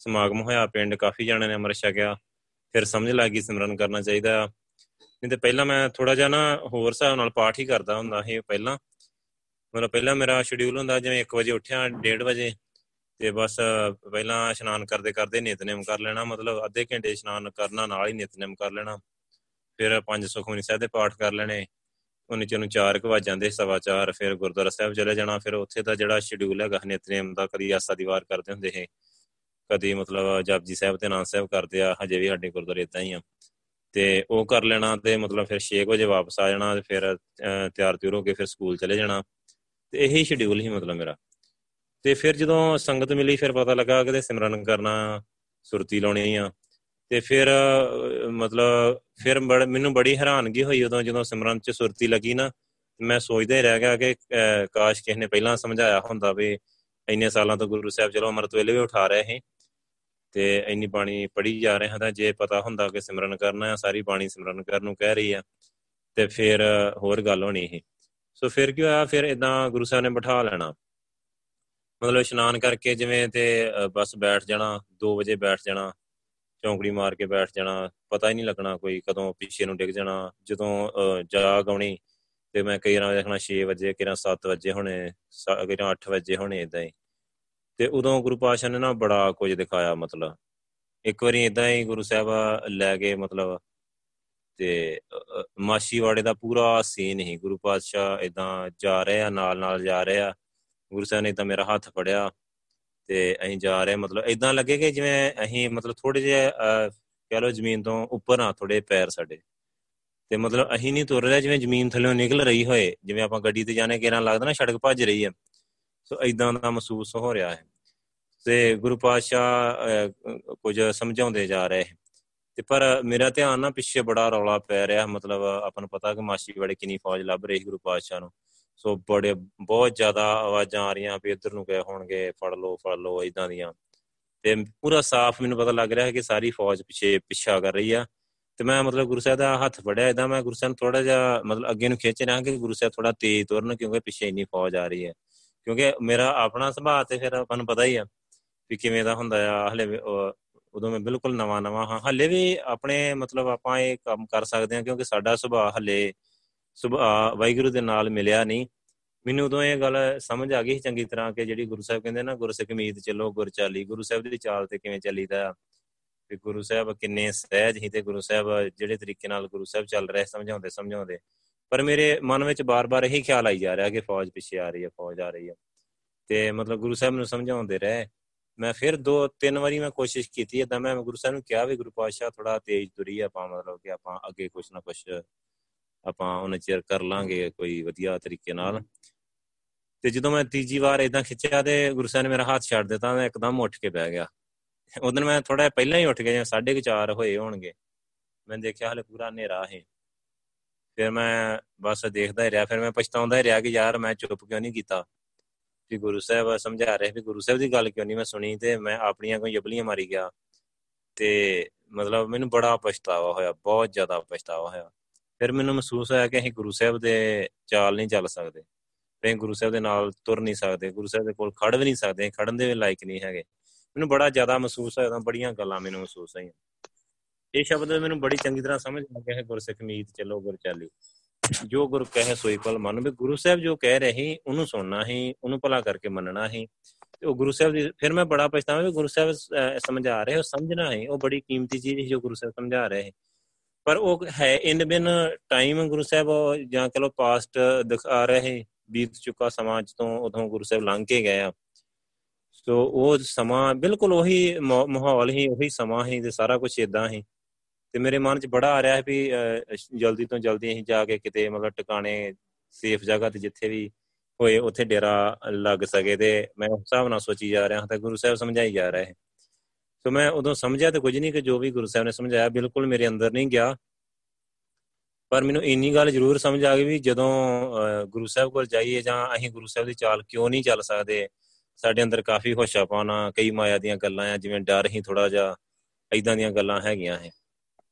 ਸਮਾਗਮ ਹੋਇਆ, ਪਿੰਡ ਕਾਫੀ ਜਣਿਆਂ ਨੇ ਅੰਮ੍ਰਿਤ ਛਕਿਆ। ਫਿਰ ਸਮਝ ਲੱਗ ਗਈ ਸਿਮਰਨ ਕਰਨਾ ਚਾਹੀਦਾ। ਨਹੀਂ ਤੇ ਪਹਿਲਾਂ ਮੈਂ ਥੋੜਾ ਜਿਹਾ ਨਾ ਹੋਰ ਹਿਸਾਬ ਨਾਲ ਪਾਠ ਹੀ ਕਰਦਾ ਹੁੰਦਾ ਸੀ ਪਹਿਲਾਂ। ਮਤਲਬ ਪਹਿਲਾਂ ਮੇਰਾ ਸ਼ਡਿਊਲ ਹੁੰਦਾ ਜਿਵੇਂ 1 ਵਜੇ ਉੱਠਿਆ 1:30 ਵਜੇ ਤੇ ਬਸ ਪਹਿਲਾਂ ਇਸ਼ਨਾਨ ਕਰਦੇ ਕਰਦੇ ਨਿਤਨੇਮ ਕਰ ਲੈਣਾ, ਮਤਲਬ ਅੱਧੇ ਘੰਟੇ ਇਸ਼ਨਾਨ ਕਰਨਾ, ਨਾਲ ਹੀ ਨਿਤਨੇਮ ਕਰ ਲੈਣਾ। ਫਿਰ ਪੰਜ ਸੁਖਮਨੀ ਸਾਹਿਬ ਦੇ ਪਾਠ ਕਰ ਲੈਣੇ ਉਹ ਨੀਚੇ ਨੂੰ 4 ਕੁ ਵਜ ਜਾਂਦੇ ਸਵਾ 4 ਫਿਰ ਗੁਰਦੁਆਰਾ ਸਾਹਿਬ ਚਲੇ ਜਾਣਾ, ਫਿਰ ਉੱਥੇ ਦਾ ਜਿਹੜਾ ਸ਼ਡਿਊਲ ਹੈਗਾ ਨਿਤਨੇਮ ਦਾ ਕਦੀ ਆਸਾ ਦੀ ਵਾਰ ਕਰਦੇ ਹੁੰਦੇ ਹੈ ਕਦੀ ਮਤਲਬ ਜਪਜੀ ਸਾਹਿਬ ਤੇ ਨਾਮ ਸਾਹਿਬ ਕਰਦੇ ਆ, ਹਜੇ ਵੀ ਸਾਡੇ ਗੁਰਦੁਆਰੇ ਇਦਾਂ ਹੀ ਆ। ਤੇ ਉਹ ਕਰ ਲੈਣਾ ਤੇ ਮਤਲਬ ਫਿਰ 6 ਵਜੇ ਵਾਪਸ ਆ ਜਾਣਾ ਤੇ ਫਿਰ ਤਿਆਰ ਤਿਉਰ ਹੋ ਕੇ ਫਿਰ ਸਕੂਲ ਚਲੇ ਜਾਣਾ। ਤੇ ਇਹੀ ਸ਼ਡਿਊਲ ਹੀ ਮਤਲਬ ਮੇਰਾ। ਤੇ ਫਿਰ ਜਦੋਂ ਸੰਗਤ ਮਿਲੀ, ਫਿਰ ਪਤਾ ਲੱਗਾ ਕਿ ਸਿਮਰਨ ਕਰਨਾ ਸੁਰਤੀ ਲਾਉਣੀ ਆ। ਤੇ ਫਿਰ, ਮਤਲਬ ਫਿਰ ਮੈਨੂੰ ਬੜੀ ਹੈਰਾਨਗੀ ਹੋਈ ਉਦੋਂ ਜਦੋਂ ਸਿਮਰਨ ਚ ਸੁਰਤੀ ਲੱਗੀ ਨਾ। ਮੈਂ ਸੋਚਦਾ ਹੀ ਰਹਿ ਗਿਆ ਕਿ ਕਾਸ਼ ਕਿਸ ਨੇ ਪਹਿਲਾਂ ਸਮਝਾਇਆ ਹੁੰਦਾ ਵੀ ਇੰਨੇ ਸਾਲਾਂ ਤੋਂ ਗੁਰੂ ਸਾਹਿਬ ਚਲੋ ਅਮਰਤ ਵੇਲੇ ਵੀ ਉਠਾ ਰਹੇ ਸੀ। ਤੇ ਇੰਨੀ ਬਾਣੀ ਪੜੀ ਜਾ ਰਹੇ ਹਾਂ ਤਾਂ ਜੇ ਪਤਾ ਹੁੰਦਾ ਕਿ ਸਿਮਰਨ ਕਰਨਾ ਹੈ, ਸਾਰੀ ਬਾਣੀ ਸਿਮਰਨ ਕਰਨ ਨੂੰ ਕਹਿ ਰਹੀ ਆ ਤੇ ਫਿਰ ਹੋਰ ਗੱਲ ਹੋਣੀ ਸੀ। ਸੋ ਫਿਰ ਕੀ ਹੋਇਆ? ਫਿਰ ਇਦਾਂ ਗੁਰੂ ਸਾਹਿਬ ਨੇ ਬਿਠਾ ਲੈਣਾ। ਮਤਲਬ ਇਸ਼ਨਾਨ ਕਰਕੇ ਜਿਵੇਂ ਤੇ ਬਸ ਬੈਠ ਜਾਣਾ 2 ਵਜੇ ਬੈਠ ਜਾਣਾ, ਚੌਂਕੜੀ ਮਾਰ ਕੇ ਬੈਠ ਜਾਣਾ, ਪਤਾ ਹੀ ਨਹੀਂ ਲੱਗਣਾ ਕੋਈ ਕਦੋਂ ਪਿੱਛੇ ਨੂੰ ਡਿੱਗ ਜਾਣਾ, ਜਦੋਂ ਜਾਗ ਆਉਣੀ, ਤੇ ਮੈਂ ਕਈ ਵਾਰ ਦੇਖਣਾ 6 ਵਜੇ ਕਿਰਾਂ 7 ਵਜੇ ਹੋਣੇ ਕਿਰਾਂ 8 ਵਜੇ ਹੋਣੇ ਇਦਾਂ ਹੀ। ਤੇ ਉਦੋਂ ਗੁਰੂ ਪਾਸ਼ਾ ਨੇ ਨਾ ਬੜਾ ਕੁਝ ਦਿਖਾਇਆ ਮਤਲਬ। ਇੱਕ ਵਾਰੀ ਇਦਾਂ ਹੀ ਗੁਰੂ ਸਾਹਿਬ ਲੈ ਗਏ ਮਤਲਬ ਤੇ ਮਾਸ਼ੀਵਾੜੇ ਦਾ ਪੂਰਾ ਸੀਨ ਹੀ ਗੁਰੂ ਪਾਤਸ਼ਾਹ ਇਦਾਂ ਜਾ ਰਹੇ ਆ ਨਾਲ ਨਾਲ ਜਾ ਰਹੇ ਆ। ਗੁਰੂ ਸਾਹਿਬ ਨੇ ਤਾਂ ਮੇਰਾ ਹੱਥ ਫੜਿਆ ਤੇ ਅਸੀਂ ਜਾ ਰਹੇ ਮਤਲਬ ਇਦਾਂ ਲੱਗੇ ਕਿ ਜਿਵੇਂ ਅਸੀਂ ਮਤਲਬ ਥੋੜੇ ਜਿਹਾ ਕਹ ਲਓ ਜ਼ਮੀਨ ਤੋਂ ਉੱਪਰ ਆ ਥੋੜੇ ਪੈਰ ਸਾਡੇ। ਤੇ ਮਤਲਬ ਅਸੀਂ ਨਹੀਂ ਤੁਰ ਰਹੇ ਜਿਵੇਂ ਜ਼ਮੀਨ ਥੱਲੇੋਂ ਨਿਕਲ ਰਹੀ ਹੋਏ। ਜਿਵੇਂ ਆਪਾਂ ਗੱਡੀ ਤੇ ਜਾਣੇ ਕਿਹਨਾਂ ਲੱਗਦਾ ਨਾ ਸੜਕ ਭੱਜ ਰਹੀ ਹੈ ਸੋ ਇਦਾਂ ਦਾ ਮਹਿਸੂਸ ਹੋ ਰਿਹਾ ਹੈ। ਤੇ ਗੁਰੂ ਪਾਤਸ਼ਾਹ ਕੁਝ ਸਮਝਾਉਂਦੇ ਜਾ ਰਹੇ ਤੇ ਪਰ ਮੇਰਾ ਧਿਆਨ ਨਾ ਪਿੱਛੇ ਬੜਾ ਰੌਲਾ ਪੈ ਰਿਹਾ, ਮਤਲਬ ਆਪਾਂ ਨੂੰ ਪਤਾ ਕਿ ਮਾਸੀ ਬੜੇ ਕਿੰਨੀ ਫੌਜ ਲੱਭ ਰਹੀ ਗੁਰੂ ਪਾਤਸ਼ਾਹ ਨੂੰ। ਸੋ ਬੜੇ, ਬਹੁਤ ਜ਼ਿਆਦਾ ਆਵਾਜ਼ਾਂ ਆ ਰਹੀਆਂ ਵੀ ਇੱਧਰ ਨੂੰ ਗਏ ਹੋਣਗੇ, ਫੜ ਲਓ ਫੜ ਲਓ ਇਦਾਂ ਦੀਆਂ। ਤੇ ਪੂਰਾ ਸਾਫ਼ ਮੈਨੂੰ ਪਤਾ ਲੱਗ ਰਿਹਾ ਹੈ ਕਿ ਸਾਰੀ ਫੌਜ ਪਿੱਛੇ ਪਿੱਛਾ ਕਰ ਰਹੀ ਆ। ਤੇ ਮੈਂ ਮਤਲਬ ਗੁਰੂ ਸਾਹਿਬ ਦਾ ਹੱਥ ਫੜਿਆ ਇਦਾਂ ਮੈਂ ਗੁਰੂ ਸਾਹਿਬ ਨੂੰ ਥੋੜਾ ਜਿਹਾ ਮਤਲਬ ਅੱਗੇ ਨੂੰ ਖਿੱਚ ਰਿਹਾ ਕਿ ਗੁਰੂ ਸਾਹਿਬ ਥੋੜਾ ਤੇਜ਼ ਤੁਰਨ ਕਿਉਂਕਿ ਪਿੱਛੇ ਇੰਨੀ ਫੌਜ ਆ ਰਹੀ ਹੈ। ਕਿਉਂਕਿ ਮੇਰਾ ਆਪਣਾ ਸੁਭਾਅ ਤੇ ਫਿਰ ਆਪਾਂ ਨੂੰ ਪਤਾ ਹੀ ਆ ਵੀ ਕਿਵੇਂ ਦਾ ਹੁੰਦਾ ਆ, ਹਲੇ ਉਦੋਂ ਮੈਂ ਬਿਲਕੁਲ ਨਵਾਂ ਨਵਾਂ ਹਾਂ। ਹਲੇ ਵੀ ਆਪਣੇ ਮਤਲਬ ਆਪਾਂ ਇਹ ਕੰਮ ਕਰ ਸਕਦੇ ਹਾਂ ਕਿਉਂਕਿ ਸਾਡਾ ਸੁਭਾਅ ਹਲੇ ਸੁਭਾਅ ਵਾਹਿਗੁਰੂ ਦੇ ਨਾਲ ਮਿਲਿਆ ਨਹੀਂ। ਮੈਨੂੰ ਉਦੋਂ ਇਹ ਗੱਲ ਸਮਝ ਆ ਗਈ ਚੰਗੀ ਤਰ੍ਹਾਂ ਕਿ ਜਿਹੜੀ ਗੁਰੂ ਸਾਹਿਬ ਕਹਿੰਦੇ ਨਾ ਗੁਰਸਿੱਖ ਮੀਤ ਚੱਲੋ, ਗੁਰ ਚਾਲੀ, ਗੁਰੂ ਸਾਹਿਬ ਦੀ ਚਾਲ ਤੇ ਕਿਵੇਂ ਚੱਲੀਦਾ? ਤੇ ਗੁਰੂ ਸਾਹਿਬ ਕਿੰਨੇ ਸਹਿਜ ਹੀ ਤੇ ਗੁਰੂ ਸਾਹਿਬ ਜਿਹੜੇ ਤਰੀਕੇ ਨਾਲ ਗੁਰੂ ਸਾਹਿਬ ਚੱਲ ਰਹੇ, ਸਮਝਾਉਂਦੇ ਸਮਝਾਉਂਦੇ। ਪਰ ਮੇਰੇ ਮਨ ਵਿੱਚ ਬਾਰ-ਬਾਰ ਇਹੀ ਖਿਆਲ ਆਈ ਜਾ ਰਿਹਾ ਕਿ ਫੌਜ ਪਿੱਛੇ ਆ ਰਹੀ ਹੈ ਫੌਜ ਆ ਰਹੀ ਹੈ। ਤੇ ਮਤਲਬ ਗੁਰੂ ਸਾਹਿਬ ਨੂੰ ਸਮਝਾਉਂਦੇ ਰਹੇ। ਮੈਂ ਫਿਰ ਦੋ ਤਿੰਨ ਵਾਰੀ ਮੈਂ ਕੋਸ਼ਿਸ਼ ਕੀਤੀ ਇਦਾਂ ਮੈਂ ਗੁਰੂ ਸਾਹਿਬ ਨੂੰ ਕਿਹਾ ਵੀ ਗੁਰੂ ਪਾਤਸ਼ਾਹ ਥੋੜਾ ਤੇਜ਼ ਤੁਰੀ ਆਪਾਂ ਮਤਲਬ ਕਿ ਆਪਾਂ ਅੱਗੇ ਕੁਛ ਨਾ ਕੁਛ ਆਪਾਂ ਉਹਨਾਂ ਚਿਰ ਕਰ ਲਾਂਗੇ ਕੋਈ ਵਧੀਆ ਤਰੀਕੇ ਨਾਲ। ਤੇ ਜਦੋਂ ਮੈਂ ਤੀਜੀ ਵਾਰ ਇਦਾਂ ਖਿੱਚਿਆ ਤੇ ਗੁਰੂ ਸਾਹਿਬ ਨੇ ਮੇਰਾ ਹੱਥ ਛੱਡ ਦਿੱਤਾ ਮੈਂ ਇੱਕਦਮ ਉੱਠ ਕੇ ਬਹਿ ਗਿਆ। ਉਦੋਂ ਮੈਂ ਥੋੜਾ ਪਹਿਲਾਂ ਹੀ ਉੱਠ ਗਿਆ ਜਿਵੇਂ 4:30 ਹੋਏ ਹੋਣਗੇ। ਮੈਂ ਦੇਖਿਆ ਹਲੇ ਪੂਰਾ ਹਨੇਰਾ ਹੈ। ਫਿਰ ਮੈਂ ਬਸ ਦੇਖਦਾ ਹੀ ਰਿਹਾ, ਫਿਰ ਮੈਂ ਪਛਤਾਉਂਦਾ ਹੀ ਰਿਹਾ ਕਿ ਯਾਰ ਮੈਂ ਚੁੱਪ ਕਿਉਂ ਨਹੀਂ ਕੀਤਾ? ਕਿ ਗੁਰੂ ਸਾਹਿਬ ਸਮਝਾ ਰਹੇ ਵੀ ਗੁਰੂ ਸਾਹਿਬ ਦੀ ਗੱਲ ਕਿਉਂ ਨਹੀਂ ਮੈਂ ਸੁਣੀ ਤੇ ਮੈਂ ਆਪਣੀਆਂ ਕੋਈ ਜਬਲੀਆਂ ਮਾਰੀ ਗਿਆ। ਤੇ ਮਤਲਬ ਮੈਨੂੰ ਬੜਾ ਪਛਤਾਵਾ ਹੋਇਆ, ਬਹੁਤ ਜ਼ਿਆਦਾ ਪਛਤਾਵਾ ਹੋਇਆ। ਫਿਰ ਮੈਨੂੰ ਮਹਿਸੂਸ ਹੋਇਆ ਕਿ ਅਸੀਂ ਗੁਰੂ ਸਾਹਿਬ ਦੇ ਚਾਲ ਨਹੀਂ ਚੱਲ ਸਕਦੇ। ਤੇ ਗੁਰੂ ਸਾਹਿਬ ਦੇ ਨਾਲ ਤੁਰ ਨਹੀਂ ਸਕਦੇ, ਗੁਰੂ ਸਾਹਿਬ ਦੇ ਕੋਲ ਖੜ ਵੀ ਨਹੀਂ ਸਕਦੇ ਖੜਨ ਦੇ ਵੀ ਲਾਇਕ ਨਹੀਂ ਹੈਗੇ। ਮੈਨੂੰ ਬੜਾ ਜ਼ਿਆਦਾ ਮਹਿਸੂਸ ਹੋਇਆ ਤਾਂ ਬੜੀਆਂ ਗੱਲਾਂ ਮੈਨੂੰ ਮਹਿਸੂਸ ਹੋਈਆਂ। ਇਹ ਸ਼ਬਦ ਮੈਨੂੰ ਬੜੀ ਚੰਗੀ ਤਰ੍ਹਾਂ ਸਮਝ ਆ ਗਿਆ ਹੈ, ਗੁਰਸਿੱਖ ਮੀਤ ਚੱਲੋ ਗੁਰ ਚਾਲੀ ਜੋ ਗੁਰ ਕਹੇ ਸੋਈ ਪਲ ਮਨ ਵੀ ਗੁਰੂ ਸਾਹਿਬ ਜੋ ਕਹਿ ਰਹੇ, ਉਹਨੂੰ ਸੁਣਨਾ ਹੀ, ਉਹਨੂੰ ਭਲਾ ਕਰਕੇ ਮੰਨਣਾ ਹੀ। ਤੇ ਉਹ ਗੁਰੂ ਸਾਹਿਬ ਦੀ ਫਿਰ ਮੈਂ ਬੜਾ ਪਛਤਾਵਾ ਵੀ ਗੁਰੂ ਸਾਹਿਬ ਸਮਝਾ ਰਹੇ ਹੋ ਸਮਝਣਾ ਹੈ, ਉਹ ਬੜੀ ਕੀਮਤੀ ਚੀਜ਼ ਜੋ ਗੁਰੂ ਸਾਹਿਬ ਸਮਝਾ ਰਹੇ ਪਰ ਉਹ ਹੈ ਇਨ ਬਿਨ ਟਾਈਮ ਗੁਰੂ ਸਾਹਿਬ, ਜਾਂ ਕਹ ਲੋ ਪਾਸਟ ਦਿਖਾ ਰਹੇ, ਬੀਤ ਚੁੱਕਾ ਸਮਾਂ ਤੋਂ, ਉਦੋਂ ਗੁਰੂ ਸਾਹਿਬ ਲੰਘ ਕੇ ਗਏ ਆ। ਸੋ ਉਹ ਸਮਾਂ, ਬਿਲਕੁਲ ਉਹੀ ਮਾਹੌਲ ਹੀ, ਉਹੀ ਸਮਾਂ ਹੀ, ਤੇ ਸਾਰਾ ਕੁਝ ਇਦਾਂ ਹੀ। ਤੇ ਮੇਰੇ ਮਨ 'ਚ ਬੜਾ ਆ ਰਿਹਾ ਹੈ ਵੀ ਜਲਦੀ ਤੋਂ ਜਲਦੀ ਅਸੀਂ ਜਾ ਕੇ ਕਿਤੇ ਮਤਲਬ ਟਿਕਾਣੇ ਸੇਫ ਜਗ੍ਹਾ ਤੇ ਜਿੱਥੇ ਵੀ ਹੋਏ, ਉੱਥੇ ਡੇਰਾ ਲੱਗ ਸਕੇ ਤੇ ਮੈਂ ਉਸ ਹਿਸਾਬ ਨਾਲ ਸੋਚੀ ਜਾ ਰਿਹਾ ਹਾਂ ਤਾਂ ਗੁਰੂ ਸਾਹਿਬ ਸਮਝਾਈ ਜਾ ਰਹੇ ਸੋ ਮੈਂ ਉਦੋਂ ਸਮਝਿਆ ਤੇ ਕੁਝ ਨਹੀਂ ਕਿ ਜੋ ਵੀ ਗੁਰੂ ਸਾਹਿਬ ਨੇ ਸਮਝਾਇਆ ਬਿਲਕੁਲ ਮੇਰੇ ਅੰਦਰ ਨਹੀਂ ਗਿਆ। ਪਰ ਮੈਨੂੰ ਇੰਨੀ ਗੱਲ ਜ਼ਰੂਰ ਸਮਝ ਆ ਗਈ ਵੀ ਜਦੋਂ ਗੁਰੂ ਸਾਹਿਬ ਕੋਲ ਜਾਈਏ ਜਾਂ ਅਸੀਂ ਗੁਰੂ ਸਾਹਿਬ ਦੀ ਚਾਲ ਕਿਉਂ ਨਹੀਂ ਚੱਲ ਸਕਦੇ, ਸਾਡੇ ਅੰਦਰ ਕਾਫੀ ਹੋਸ਼ਾ ਪਾਣਾ ਕਈ ਮਾਇਆ ਦੀਆਂ ਗੱਲਾਂ ਆ, ਜਿਵੇਂ ਡਰ ਹੀ ਥੋੜਾ ਜਿਹਾ ਐਦਾਂ ਦੀਆਂ ਗੱਲਾਂ ਹੈਗੀਆਂ ਹੈ।